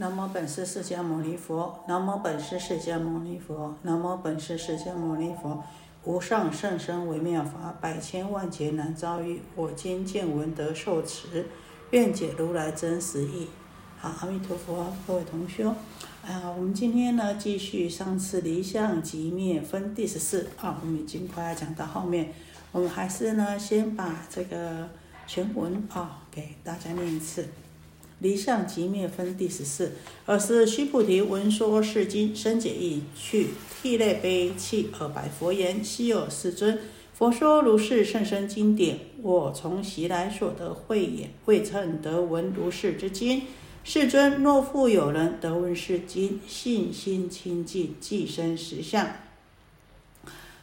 南无本师释迦牟尼佛，南无本师释迦牟尼佛，南无本师释迦牟尼佛。无上甚深微妙法，百千万劫难遭遇。我今见闻得受持，愿解如来真实义。好，阿弥陀佛，各位同学，啊，我们今天呢继续上次离相即灭分第十四啊，我们已经快要讲到后面，我们还是呢先把这个全文啊给大家念一次。离相即灭分第十四。尔时须菩提闻说是经，深解意去，涕泪悲泣，而白佛言：“希有世尊，佛说如是甚深经典，我从昔来所得慧眼，未曾得闻如是之经。世尊，若复有人得闻是经，信心清净，即生实相，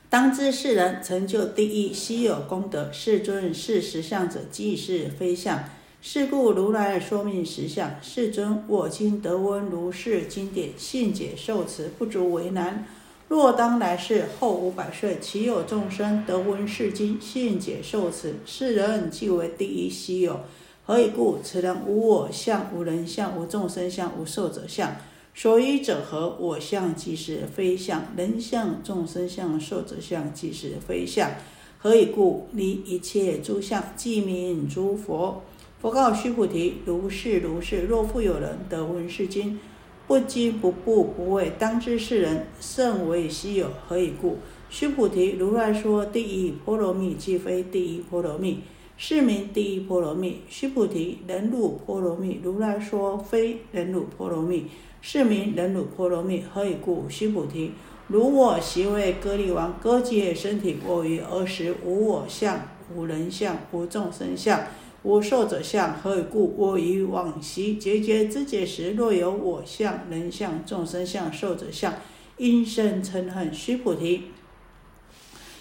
当知是人成就第一，稀有功德。世尊，是实相者，即是非相。”是故如来说明实相，世尊，我今得闻如是经典，信解受持，不足为难。若当来世后五百岁，其有众生得闻是经，信解受持，是人即为第一稀有。何以故？此人无我相，无人相，无众生相，无寿者相。所以者何？我相即是非相，人相、众生相、寿者相即是非相。何以故？离一切诸相，即名诸佛。佛告须菩提：“如是如是。若复有人得闻是经，不惊不怖不畏，当知是人甚为稀有。何以故？”须菩提，如来说第一波罗蜜，即非第一波罗蜜，是名第一波罗蜜。须菩提，人辱波罗蜜，如来说非人辱波罗蜜，是名人辱波罗蜜。何以故？须菩提，如我昔为歌利王，割截身体过于儿时，无我相，无人相，无众生相。无寿者相，何以故？我于往昔节节之节时，若有我相、人相、众生相、寿者相，因生嗔恨。须菩提，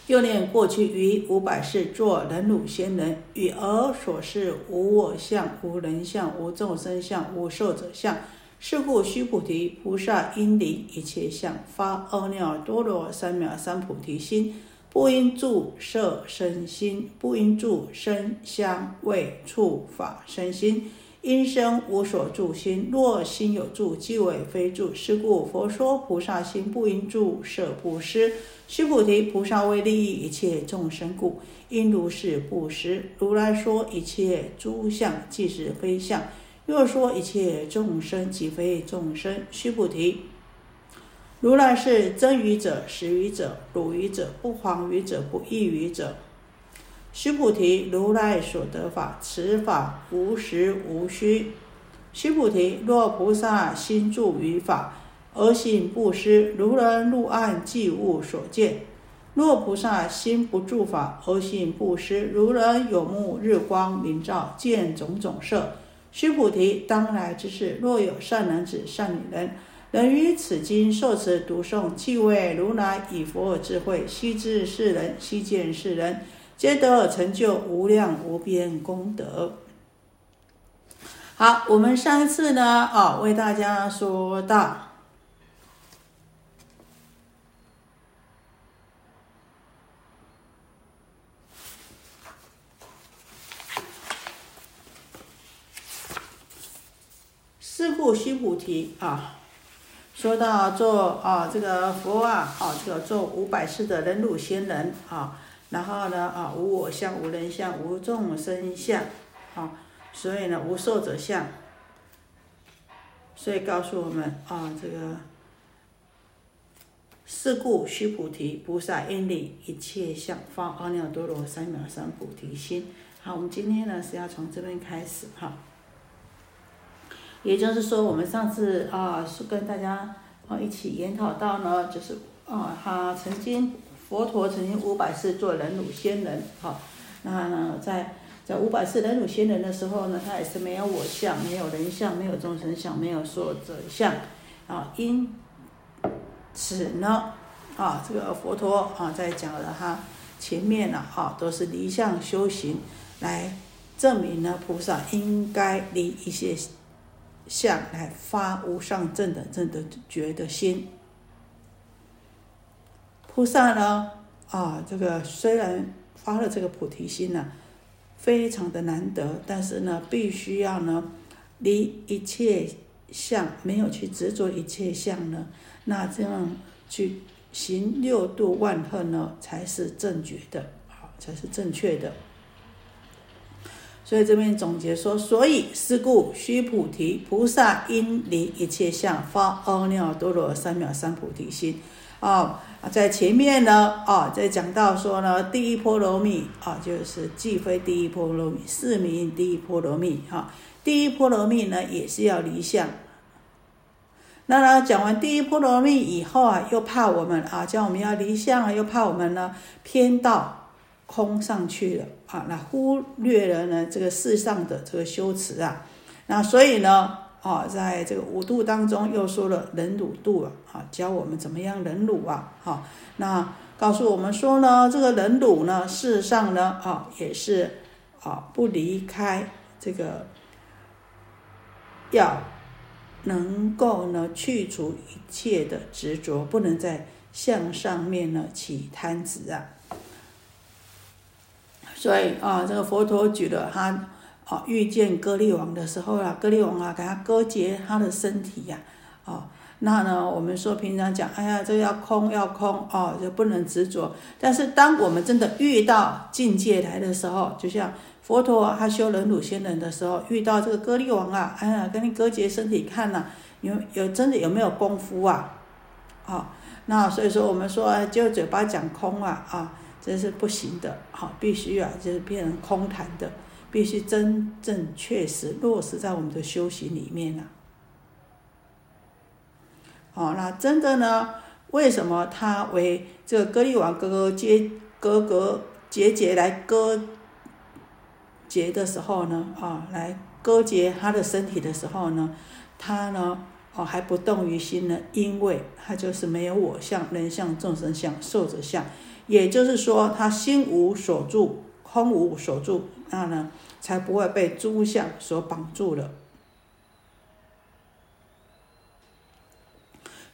又念过去于五百世作人汝仙人，与尔所示无我相、无人相、无众生相、无寿者相。是故须菩提，菩萨应离一切相，发阿耨多罗三藐三菩提心。不应住色身心，不应住声香味触法身心，因生无所住心。若心有住，即为非住。是故佛说菩萨心不应住色不施。须菩提，菩萨为利益一切众生故，应如是布施。如来说一切诸相，即是非相；若说一切众生，即非众生。须菩提。如来是真语者、实语者、如语者、不谎语者、不异语者。须菩提，如来所得法，此法无实无虚。须菩提，若菩萨心住于法，而行布施，如人入暗，即无所见；若菩萨心不住法，而行布施，如人有目日光明照，见种种色。须菩提，当来之事，若有善男子、善女人。人于此经受持读诵，即为如来以佛智慧，悉知世人，悉见世人，皆得成就无量无边功德。好，我们上一次呢，啊，为大家说到四故须菩提啊。说到做啊，这个佛啊，啊，这个做五百世的人辱仙人啊，然后呢啊，无我相，无人相，无众生相，啊，所以呢无寿者相，所以告诉我们啊，这个是故须菩提，菩萨应离一切相，发阿耨多罗三藐三菩提心。好，我们今天呢是要从这边开始哈。也就是说，我们上次啊是跟大家啊一起研讨到呢，就是啊他曾经佛陀曾经五百世做人乳仙人，好，那在在五百世人乳仙人的时候呢，他也是没有我相，没有人相，没有众生相，没有所者相，啊，因此呢，啊这个佛陀啊在讲了他前面呢，啊都是离相修行来证明呢菩萨应该离一些。相来发无上正等正的觉的心，菩萨呢啊，这个虽然发了这个菩提心呢，非常的难得，但是呢，必须要呢离一切相，没有去执着一切相呢，那这样去行六度万恨呢，才是正觉的，好，才是正确的。所以这边总结说，所以是故须菩提菩萨应离一切相，发阿耨多罗三藐三菩提心。啊，在前面呢，啊，在讲到说呢，第一波罗蜜啊，就是既非第一波罗蜜，是名第一波罗蜜。哈，第一波罗蜜呢，也是要离相。那呢，讲完第一波罗蜜以后啊，又怕我们啊，叫我们要离相啊，又怕我们呢偏道空上去了。啊，那忽略了呢这个世上的这个修持啊，那所以呢，啊，在这个五度当中又说了忍辱度啊，啊，教我们怎么样忍辱啊，哈，那告诉我们说呢，这个忍辱呢，事实上呢，啊，也是啊，不离开这个，要能够呢去除一切的执着，不能再向上面呢起贪执啊。所以啊，这个佛陀举了他啊遇见割利王的时候啊，割利王啊给他割截他的身体呀，啊，那呢我们说平常讲，哎呀，这要空要空哦，就不能执着。但是当我们真的遇到境界来的时候，就像佛陀他修忍辱仙人的时候，遇到这个割利王啊，哎呀，跟你割截身体看呐，有有真的有没有功夫啊？啊，那所以说我们说就嘴巴讲空啊，啊。这是不行的，好，必须啊，就是变成空谈的，必须真正确实落实在我们的修行里面呐。好，那真的呢？为什么他为这个割利王哥哥结哥哥结节来割结的时候呢？啊，来割结他的身体的时候呢？他呢？哦，还不动于心呢？因为他就是没有我相、人相、众生相、寿者相。也就是说，他心无所住，空无所住，那呢，才不会被诸相所绑住了。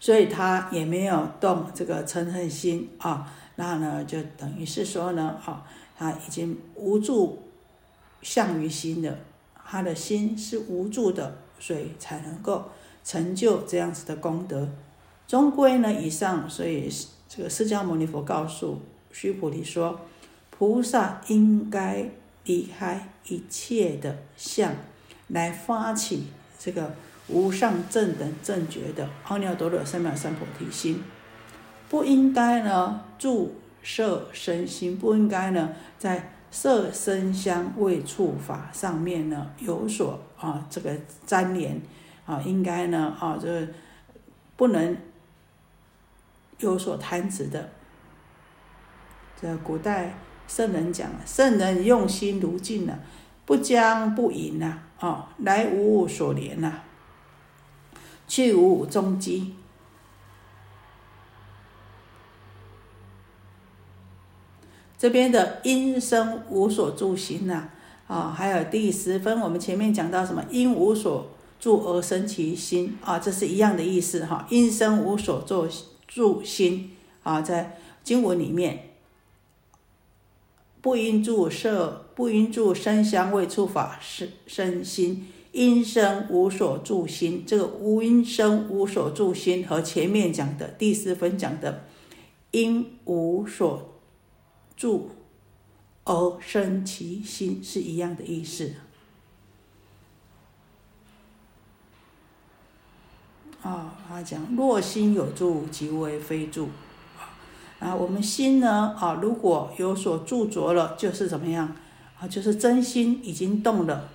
所以他也没有动这个嗔恨心啊，那呢，就等于是说呢，啊，他已经无助相于心了，他的心是无助的，所以才能够成就这样子的功德。终归呢，以上，所以。这个释迦牟尼佛告诉须菩提说：“菩萨应该离开一切的相，来发起这个无上正等正觉的阿耨多罗三藐三菩提心。不应该呢住色身心，不应该呢在色身香味触法上面呢有所啊这个粘连啊，应该呢啊这不能。”有所贪执的，这古代圣人讲圣人用心如镜呐，不将不迎呐，哦，来无所连呐，去无踪迹。这边的因生无所住心呐，啊，还有第十分，我们前面讲到什么？因无所住而生其心啊，这是一样的意思哈。因生无所住。住心啊，在经文里面，不应住色，不应住声香味触法身身心，因生无所住心。这个无因生无所住心和前面讲的第四分讲的因无所住而生其心是一样的意思。啊，他讲若心有住，即为非住。啊，我们心呢，啊，如果有所著着了，就是怎么样？啊，就是真心已经动了，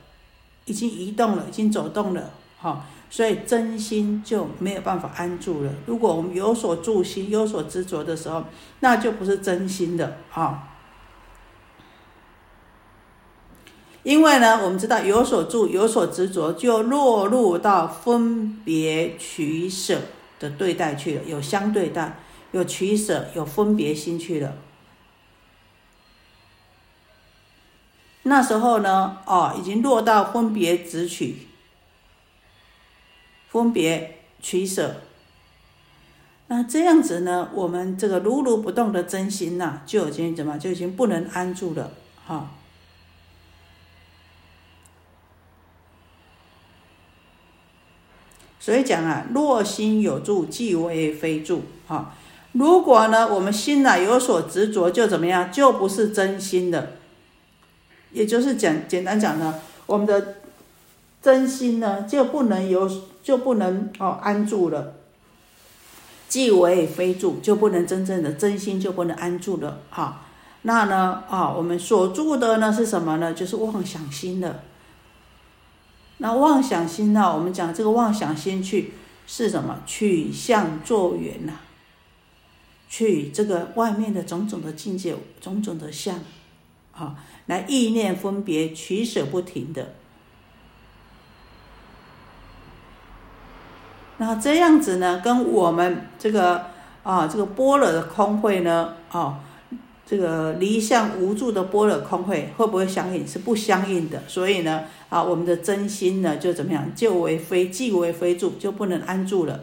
已经移动了，已经走动了。哈，所以真心就没有办法安住了。如果我们有所住心，有所执着的时候，那就不是真心的。啊。因为呢，我们知道有所住、有所执着，就落入到分别取舍的对待去了，有相对待，有取舍，有分别心去了。那时候呢，哦，已经落到分别执取、分别取舍。那这样子呢，我们这个如如不动的真心呐，就已经怎么，就已经不能安住了，哈。所以讲啊，若心有住，即为非住。哈，如果呢，我们心呢有所执着，就怎么样？就不是真心的。也就是讲，简单讲呢，我们的真心呢就不能有，就不能哦安住了。即为非住，就不能真正的真心就不能安住了。哈，那呢啊，我们所住的呢是什么呢？就是妄想心的。那妄想心呢？我们讲这个妄想心去是什么？取相作缘呐，去这个外面的种种的境界、种种的相，啊，来意念分别、取舍不停的。那这样子呢，跟我们这个啊，这个般若的空慧呢，啊，这个离相无助的般若空慧会不会相应？是不相应的。所以呢。啊，我们的真心呢，就怎么样？就为非，即为非住，就不能安住了。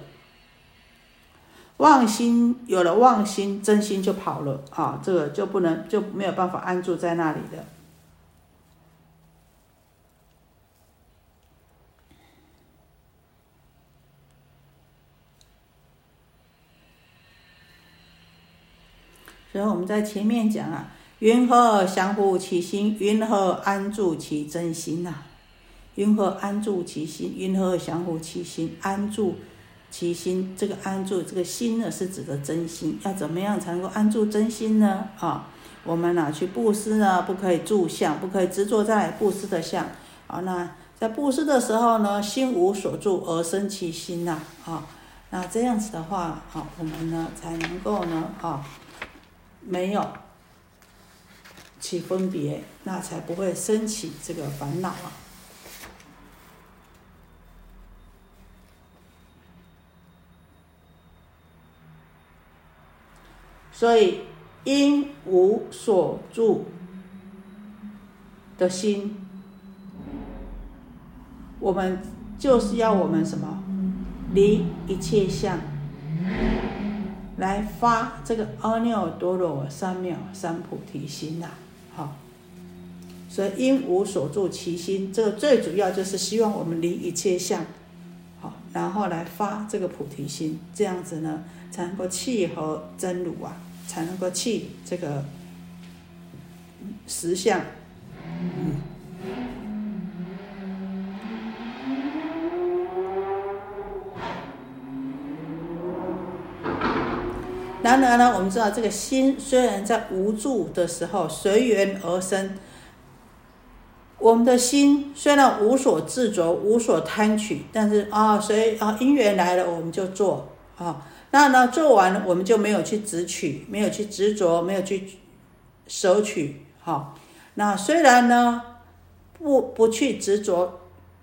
妄心有了妄心，真心就跑了啊，这个就不能，就没有办法安住在那里的。所以我们在前面讲啊，云何降伏其心？云何安住其真心呐？云何安住其心？云何降伏其心？安住其心，这个安住这个心呢，是指的真心。要怎么样才能够安住真心呢？啊，我们啊去布施呢？不可以住相，不可以执着在布施的相。啊，那在布施的时候呢，心无所住而生其心呐。啊，那这样子的话，啊，我们呢才能够呢，啊，没有起分别，那才不会升起这个烦恼啊。所以，因无所住的心，我们就是要我们什么离一切相，来发这个阿耨多罗三藐三菩提心呐。好，所以因无所住其心，这个最主要就是希望我们离一切相，好，然后来发这个菩提心，这样子呢，才能够契合真如啊。才能够去这个实相。嗯然而呢，我们知道这个心虽然在无助的时候随缘而生，我们的心虽然无所执着、无所贪取，但是啊，随啊因缘来了，我们就做啊。那呢，做完了我们就没有去执取，没有去执着，没有去舍取，哈。那虽然呢，不不去执着，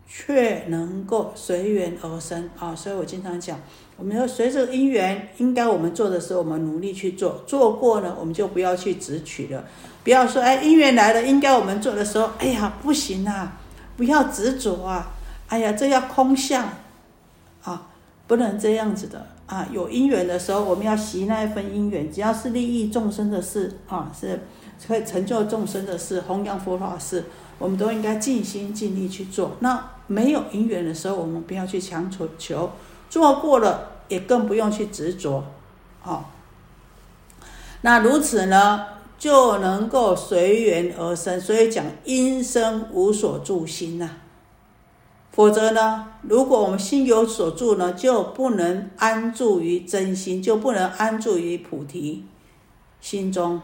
却能够随缘而生啊。所以我经常讲，我们要随着因缘，应该我们做的时候，我们努力去做，做过了，我们就不要去执取了。不要说，哎，因缘来了，应该我们做的时候，哎呀，不行啊，不要执着啊，哎呀，这要空相啊，不能这样子的。啊，有因缘的时候，我们要习那一份因缘。只要是利益众生的事啊，是可以成就众生的事、弘扬佛法事，我们都应该尽心尽力去做。那没有因缘的时候，我们不要去强求求，做过了也更不用去执着。好，那如此呢，就能够随缘而生。所以讲因生无所住心呐。否则呢？如果我们心有所住呢，就不能安住于真心，就不能安住于菩提心中。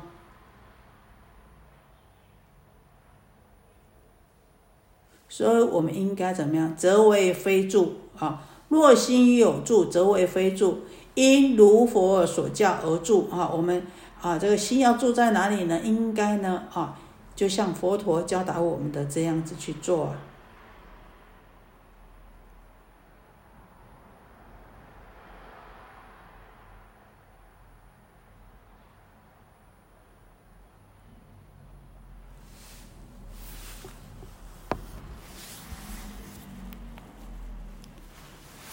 所以，我们应该怎么样？则为非住啊！若心有住，则为非住。因如佛所教而住啊！我们啊，这个心要住在哪里呢？应该呢啊，就像佛陀教导我们的这样子去做。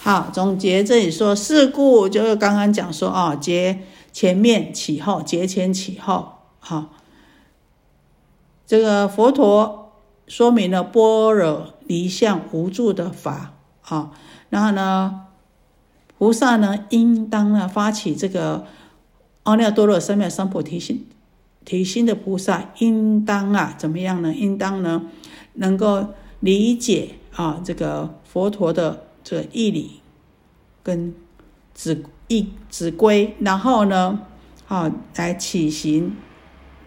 好，总结这里说事故，就是刚刚讲说啊，结前面起后，结前起后。好，这个佛陀说明了般若离相无助的法。好，然后呢，菩萨呢，应当呢发起这个阿耨多罗三藐三菩提心，提心的菩萨应当啊怎么样呢？应当呢能够理解啊这个佛陀的这个义理跟子义子规，然后呢啊来起行，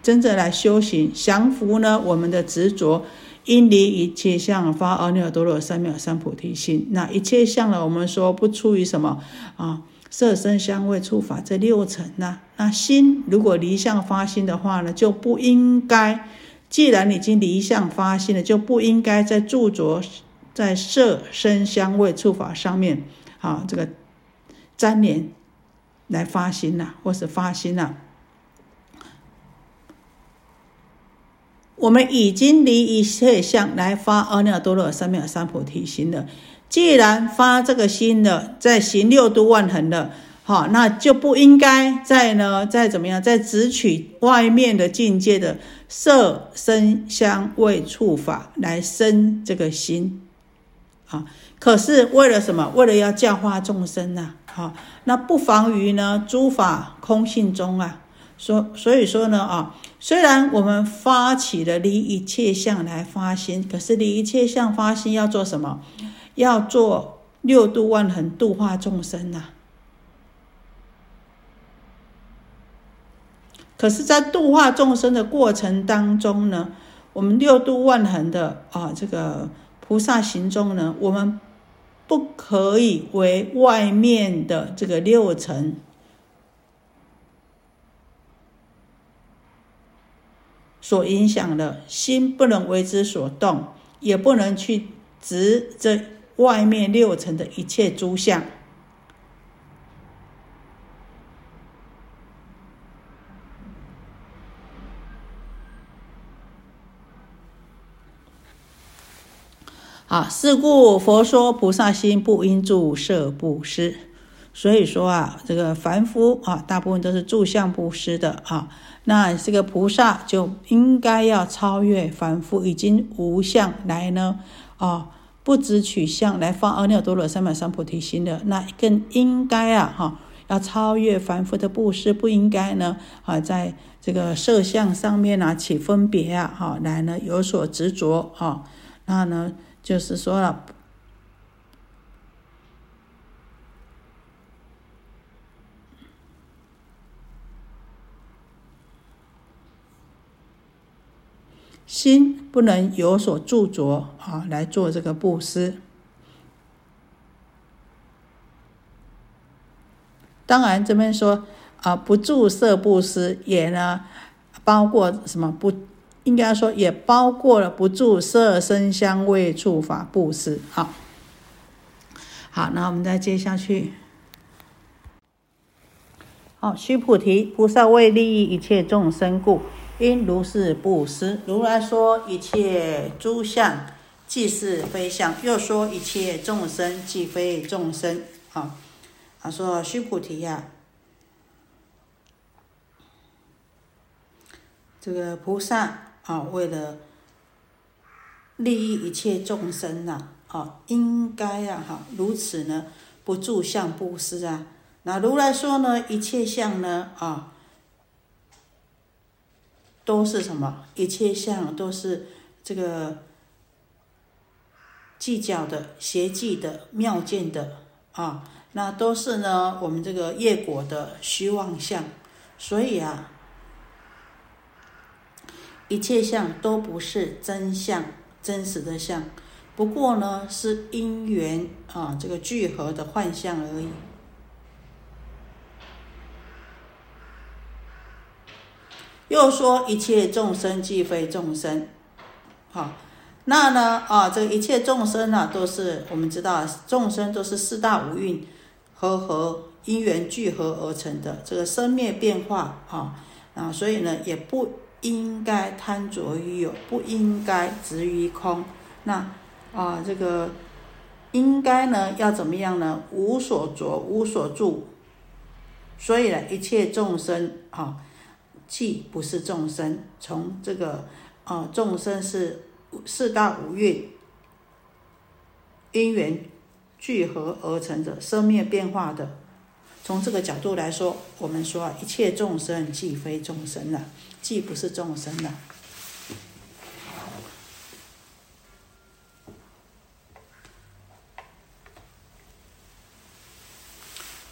真正来修行，降服呢我们的执着。因离一切相发阿耨多罗三藐三菩提心。那一切相呢？我们说不出于什么啊？色身香味触法这六层呢？那心如果离相发心的话呢，就不应该。既然已经离相发心了，就不应该在著着在色声香味触法上面啊，这个粘连来发心呐，或是发心呐。我们已经离一切相来发阿耨多罗三藐三菩提心了。既然发这个心了，在行六度万恒了，好，那就不应该再呢，再怎么样，再只取外面的境界的色声香味触法来生这个心啊。可是为了什么？为了要教化众生呐，好，那不妨于呢诸法空性中啊。所所以说呢啊，虽然我们发起了离一切相来发心，可是离一切相发心要做什么？要做六度万恒度化众生呐。可是，在度化众生的过程当中呢，我们六度万恒的啊这个菩萨行中呢，我们不可以为外面的这个六尘。所影响的心不能为之所动，也不能去执这外面六尘的一切诸相。啊，是故佛说菩萨心不应住色布施。所以说啊，这个凡夫啊，大部分都是住相布施的啊。那这个菩萨就应该要超越凡夫，已经无相来呢啊，不知取相来发阿耨多罗三藐三菩提心的，那更应该啊哈，要超越凡夫的布施，不应该呢啊，在这个色相上面啊起分别啊哈，来呢有所执着啊。那呢就是说了。心不能有所著着啊，来做这个布施。当然这边说啊，不注色布施也呢，包括什么？不应该说也包括了不住色声香味触法布施。好，好，那我们再接下去。好，须菩提，菩萨为利益一切众生故。因如是布施，如来说一切诸相即是非相，又说一切众生即非众生。啊，他说须菩提呀，这个菩萨啊，为了利益一切众生呐，啊，应该呀，哈，如此呢，不住相布施啊。那如来说呢，一切相呢，啊。都是什么？一切相都是这个计较的、邪计的、妙见的啊，那都是呢我们这个业果的虚妄相。所以啊，一切相都不是真相、真实的相，不过呢是因缘啊这个聚合的幻象而已。又说一切众生即非众生，好，那呢啊，这一切众生呢，都是我们知道，众生都是四大五蕴和合因缘聚合而成的，这个生灭变化啊啊，所以呢，也不应该贪着于有，不应该执于空，那啊，这个应该呢要怎么样呢？无所着，无所住，所以呢，一切众生啊。既不是众生，从这个啊，众生是四大五蕴因缘聚合而成的生灭变化的。从这个角度来说，我们说，一切众生既非众生了，既不是众生的。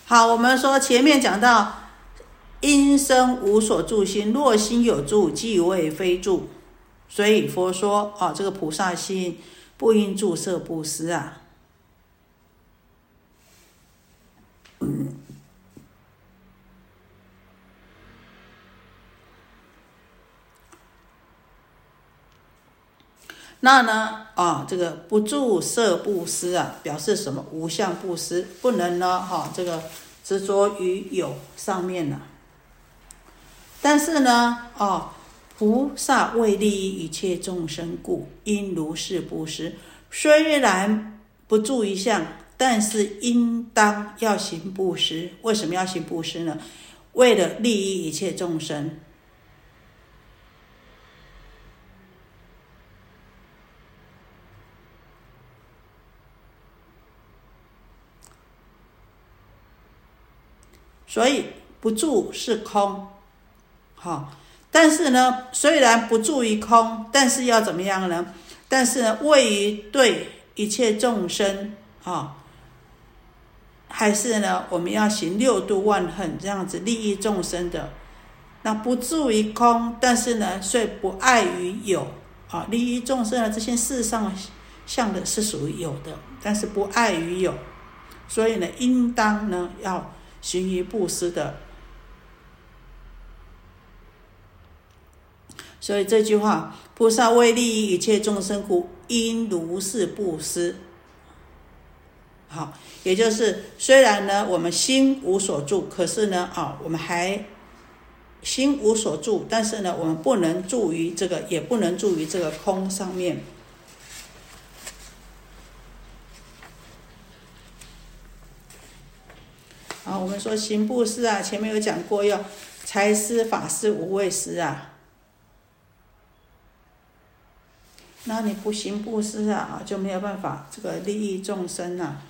好，我们说前面讲到，因生无所住心，若心有住，即为非住。所以佛说啊，这个菩萨心不应住色布施啊。那呢啊，这个不住色布施啊，表示什么？无相布施，不能呢哈，这个执着于有上面呢。但是呢，哦，菩萨为利益一切众生故，应如是布施。虽然不住一相，但是应当要行布施。为什么要行布施呢？为了利益一切众生。所以不住是空，好，但是呢，虽然不住于空，但是要怎么样呢？但是呢位于对一切众生啊，还是呢，我们要行六度万恨这样子利益众生的。那不住于空，但是呢，虽不爱于有啊，利益众生的这些事上相的是属于有的，但是不爱于有，所以呢，应当呢要。行于布施的，所以这句话，菩萨为利益一切众生故，应如是布施。好，也就是虽然呢，我们心无所住，可是呢，啊，我们还心无所住，但是呢，我们不能住于这个，也不能住于这个空上面。啊，我们说行布施啊，前面有讲过，要财施、法施、无畏施啊。那你不行布施啊，就没有办法这个利益众生啊。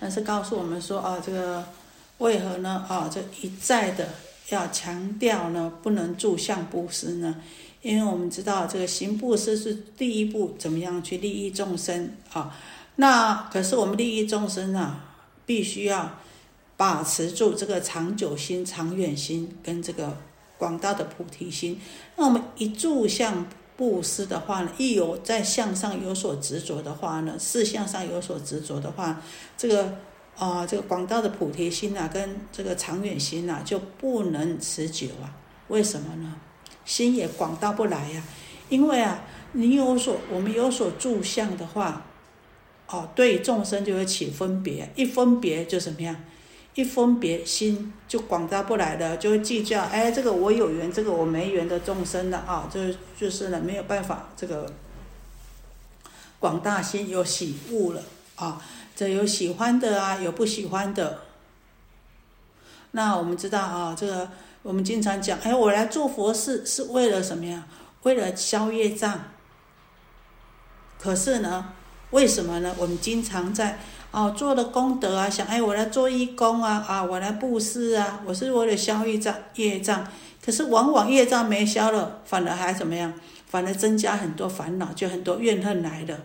但是告诉我们说啊，这个为何呢？啊，这一再的要强调呢，不能住相布施呢？因为我们知道这个行布施是第一步，怎么样去利益众生啊？那可是我们利益众生啊。必须要把持住这个长久心、长远心跟这个广大的菩提心。那我们一住相布施的话呢，一有在向上有所执着的话呢，事向上有所执着的话，这个啊，这个广大的菩提心啊，跟这个长远心啊，就不能持久啊。为什么呢？心也广大不来呀。因为啊，你有所我们有所住相的话。哦，对众生就会起分别，一分别就怎么样？一分别心就广大不来了，就会计较。哎，这个我有缘，这个我没缘的众生了啊，就就是呢没有办法，这个广大心有喜恶了啊，这有喜欢的啊，有不喜欢的。那我们知道啊，这个我们经常讲，哎，我来做佛事是为了什么呀？为了消业障。可是呢？为什么呢？我们经常在哦做了功德啊，想哎我来做义工啊啊，我来布施啊，我是为了消业障业障。可是往往业障没消了，反而还怎么样？反而增加很多烦恼，就很多怨恨来了。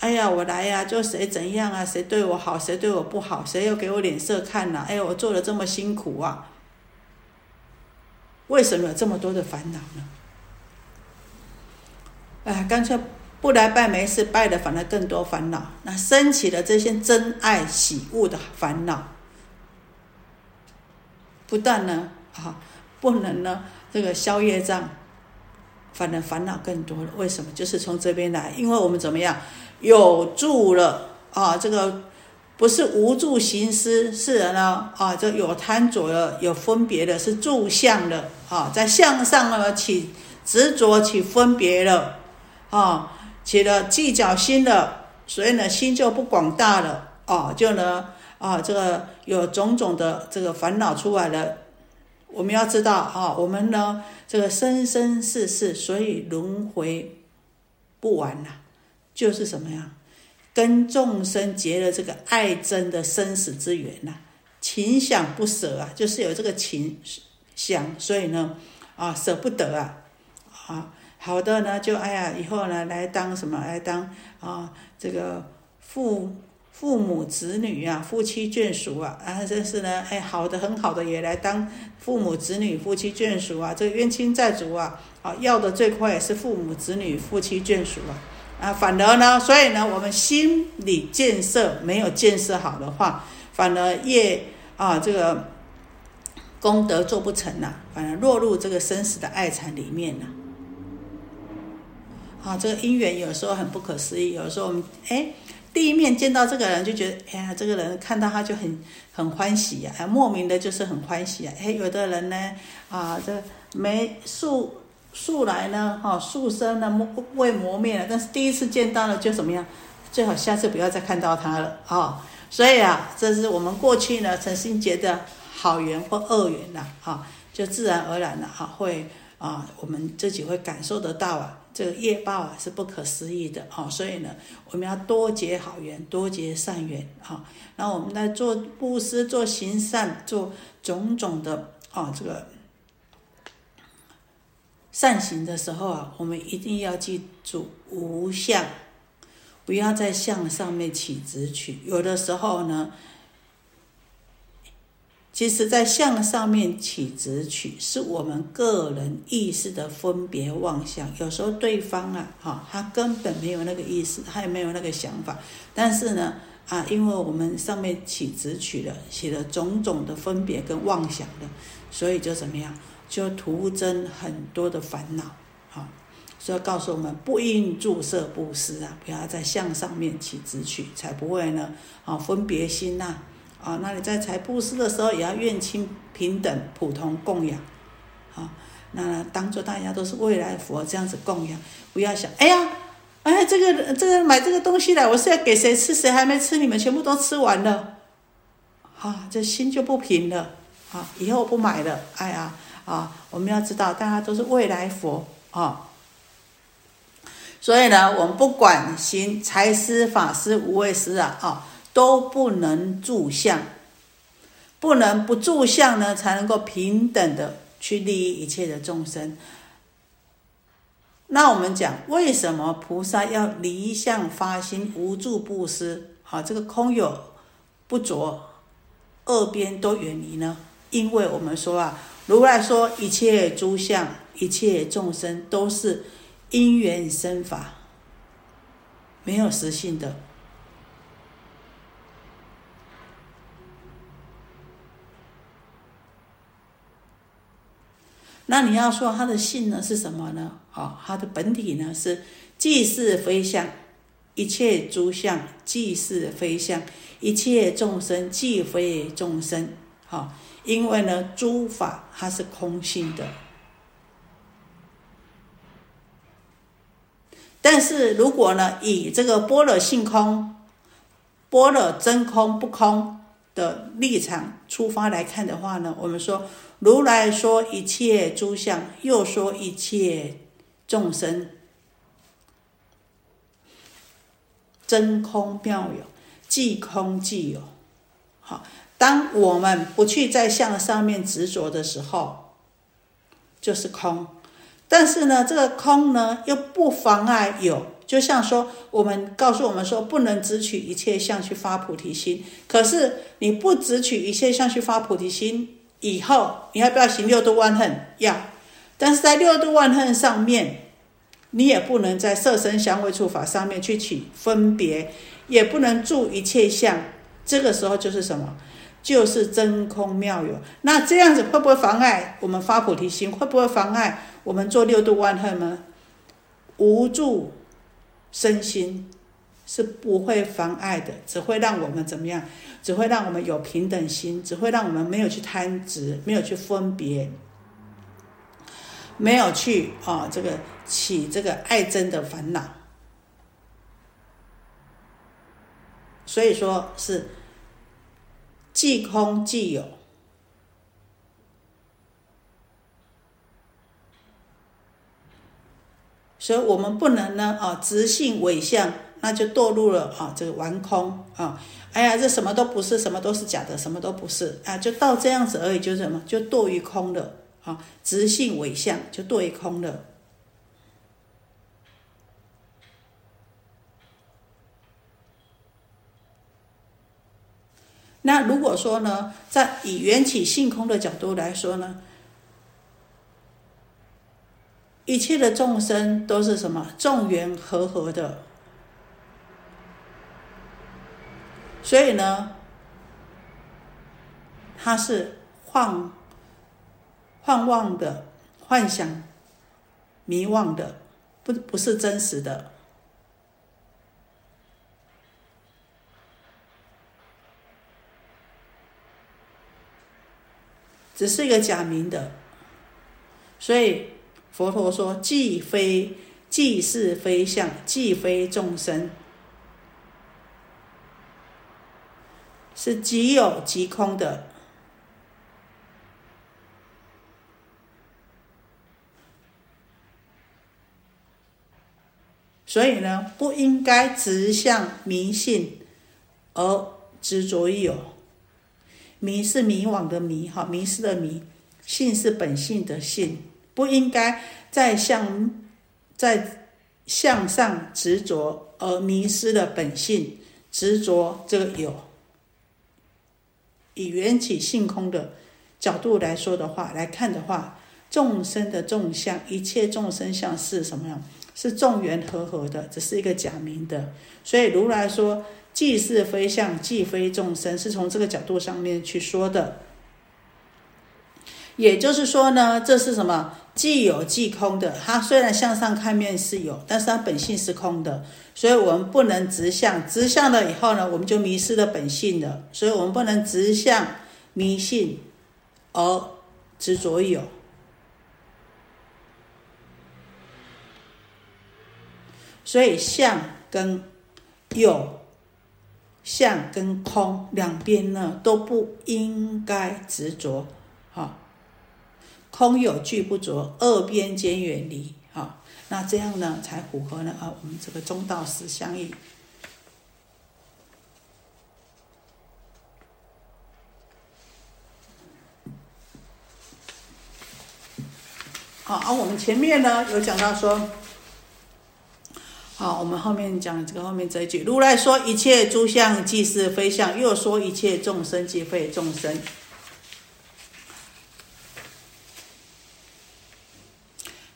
哎呀，我来呀，就谁怎样啊？谁对我好，谁对我不好？谁又给我脸色看呐？哎呀，我做的这么辛苦啊，为什么有这么多的烦恼呢？哎，干脆。不来拜没事，拜的反而更多烦恼。那升起了这些真爱喜恶的烦恼，不但呢啊，不能呢这个消业障，反而烦恼更多了。为什么？就是从这边来，因为我们怎么样有住了啊？这个不是无住行施，是呢啊，这有贪着了，有分别的，是住相了啊，在相上呢起执着，起分别了啊。起了计较心了，所以呢，心就不广大了哦，就呢啊，这个有种种的这个烦恼出来了。我们要知道啊，我们呢这个生生世世，所以轮回不完呐，就是什么呀？跟众生结了这个爱憎的生死之缘呐，情想不舍啊，就是有这个情想，所以呢，啊，舍不得啊，啊，好的呢，就哎呀，以后呢，来当什么，来当啊，这个父父母子女啊，夫妻眷属啊，啊，真是呢，哎，好的，很好的，也来当父母子女、夫妻眷属啊，这个冤亲债主啊，啊，要的最快也是父母子女、夫妻眷属啊。啊，反而呢，所以呢，我们心理建设没有建设好的话，反而业啊，这个功德做不成了，反而落入这个生死的爱缠里面了。啊这个因缘有时候很不可思议，有时候我们哎，第一面见到这个人就觉得，哎呀，这个人看到他就很很欢喜呀，莫名的就是很欢喜啊。哎，有的人呢，啊，这没素。素来呢，哈，素生呢磨未磨灭了，但是第一次见到了就怎么样？最好下次不要再看到他了啊！所以啊，这是我们过去呢曾经结的好缘或恶缘呐，哈，就自然而然的哈会啊，我们自己会感受得到啊，这个业报啊是不可思议的啊，所以呢，我们要多结好缘，多结善缘啊，然后我们在做布施、做行善、做种种的啊这个。善行的时候啊，我们一定要记住无相，不要在相上面起执取。有的时候呢，其实，在相上面起执取，是我们个人意识的分别妄想。有时候对方啊，哈，他根本没有那个意思，他也没有那个想法。但是呢，啊，因为我们上面起执取了，起了种种的分别跟妄想的，所以就怎么样？就徒增很多的烦恼，啊，所以告诉我们不应注射布施啊，不要在相上面起执取，才不会呢，啊，分别心呐，啊，啊那你在财布施的时候也要愿亲平等普通供养，啊，那当做大家都是未来佛这样子供养，不要想，哎呀，哎，这个这个买这个东西来，我是要给谁吃，谁还没吃，你们全部都吃完了，啊，这心就不平了，啊，以后不买了，哎呀。啊，我们要知道，大家都是未来佛啊，所以呢，我们不管行财施、法施、无畏施啊，啊，都不能住相，不能不住相呢，才能够平等的去利益一切的众生。那我们讲，为什么菩萨要离相发心，无住布施？好，这个空有不着，二边都远离呢？因为我们说啊。如来说，一切诸相、一切众生都是因缘生法，没有实性的。那你要说他的性呢是什么呢？哦，他的本体呢是即是非相，一切诸相即是非相，一切众生即非众生。好。因为呢，诸法它是空性的，但是如果呢，以这个般若性空、般若真空不空的立场出发来看的话呢，我们说如来说一切诸相，又说一切众生，真空妙有，即空即有，好。当我们不去在相上面执着的时候，就是空。但是呢，这个空呢又不妨碍有。就像说，我们告诉我们说，不能只取一切相去发菩提心。可是你不只取一切相去发菩提心，以后你要不要行六度万恨？要。但是在六度万恨上面，你也不能在色身香味触法上面去起分别，也不能住一切相。这个时候就是什么？就是真空妙有，那这样子会不会妨碍我们发菩提心？会不会妨碍我们做六度万恨呢？无助身心是不会妨碍的，只会让我们怎么样？只会让我们有平等心，只会让我们没有去贪执，没有去分别，没有去啊这个起这个爱憎的烦恼。所以说是。即空即有，所以我们不能呢啊，直性伪相，那就堕入了啊这个玩空啊，哎呀，这什么都不是，什么都是假的，什么都不是啊，就到这样子而已，就是什么，就堕于空了啊，直性伪相就堕于空了。那如果说呢，在以缘起性空的角度来说呢，一切的众生都是什么众缘和合的，所以呢，它是幻幻妄的、幻想、迷妄的，不不是真实的。只是一个假名的，所以佛陀说：既非既是非相，既非众生，是即有即空的。所以呢，不应该直向迷信而执着于有。迷是迷惘的迷，哈，迷失的迷；性是本性的性，不应该再向在向上执着，而迷失了本性，执着这个有。以缘起性空的角度来说的话，来看的话，众生的众相，一切众生相是什么样？是众缘和合的，只是一个假名的。所以如来说。既是非相，既非众生，是从这个角度上面去说的。也就是说呢，这是什么？既有既空的。它虽然向上看面是有，但是它本性是空的。所以我们不能直向，直向了以后呢，我们就迷失了本性了。所以我们不能直向迷信而执着有。所以相跟有。相跟空两边呢都不应该执着，哈，空有俱不着，二边皆远离，哈，那这样呢才符合呢啊我们这个中道实相应。好，而我们前面呢有讲到说。好，我们后面讲这个后面这一句，如来说一切诸相即是非相，又说一切众生即非众生。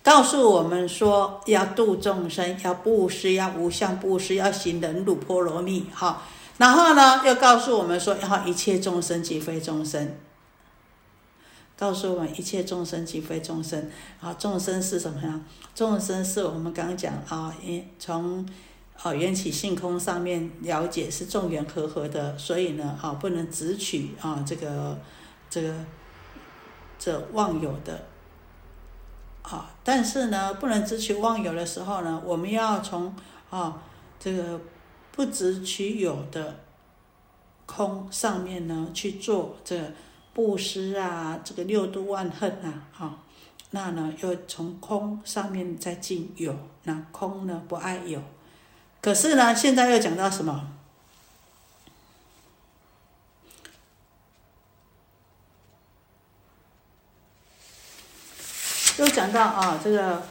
告诉我们说要度众生，要布施，要无相布施，要行忍辱波罗蜜。哈，然后呢，又告诉我们说，要一切众生即非众生。告诉我们一切众生即非众生，啊，众生是什么呀？众生是我们刚讲啊，从啊缘起性空上面了解是众缘和合的，所以呢，啊不能只取啊这个这个这妄有的，啊，但是呢，不能只取妄有的时候呢，我们要从啊这个不只取有的空上面呢去做这。布施啊，这个六度万恨啊，哈，那呢又从空上面再进有，那空呢不爱有，可是呢现在又讲到什么？又讲到啊，这个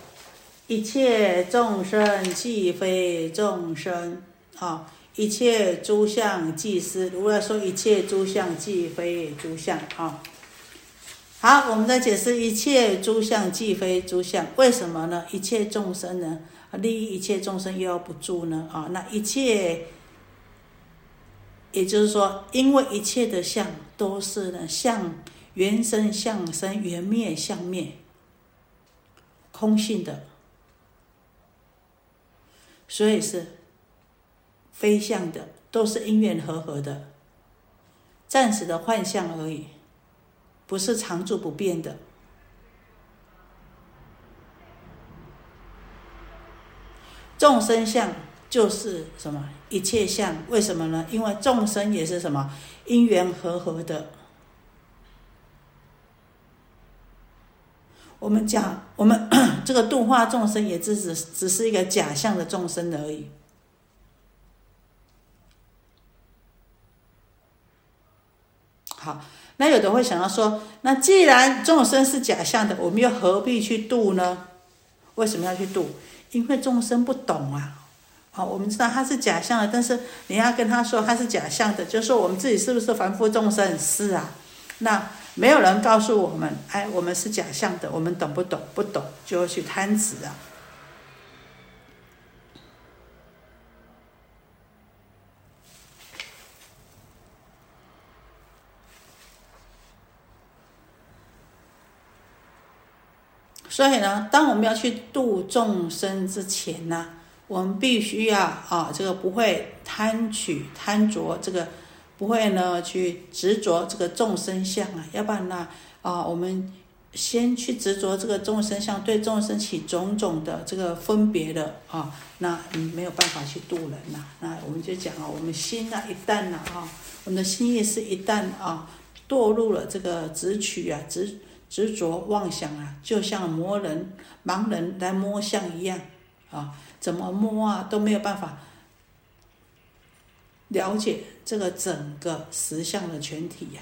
一切众生既非众生啊。一切诸相即是，如来说一切诸相即非诸相啊。好，我们再解释一切诸相即非诸相，为什么呢？一切众生呢，利益一切众生又要不住呢？啊，那一切，也就是说，因为一切的相都是呢相原生相生，原灭相灭，空性的，所以是。非相的都是因缘和合的，暂时的幻象而已，不是常住不变的。众生相就是什么？一切相，为什么呢？因为众生也是什么因缘和合的。我们讲，我们 这个度化众生也只只只是一个假象的众生而已。好，那有的会想到说，那既然众生是假象的，我们又何必去度呢？为什么要去度？因为众生不懂啊。好，我们知道它是假象的，但是你要跟他说它是假象的，就是说我们自己是不是凡夫众生？是啊，那。没有人告诉我们，哎，我们是假象的，我们懂不懂？不懂，就会去贪执啊。所以呢，当我们要去度众生之前呢，我们必须要啊，这个不会贪取贪着，这个不会呢去执着这个众生相啊，要不然呢啊，我们先去执着这个众生相，对众生起种种的这个分别的啊，那你没有办法去度人呐。那我们就讲啊，我们心啊，一旦呢啊，我们的心意是一旦啊堕入了这个执取啊执。执着妄想啊，就像魔人、盲人来摸象一样，啊，怎么摸啊都没有办法了解这个整个实相的全体呀。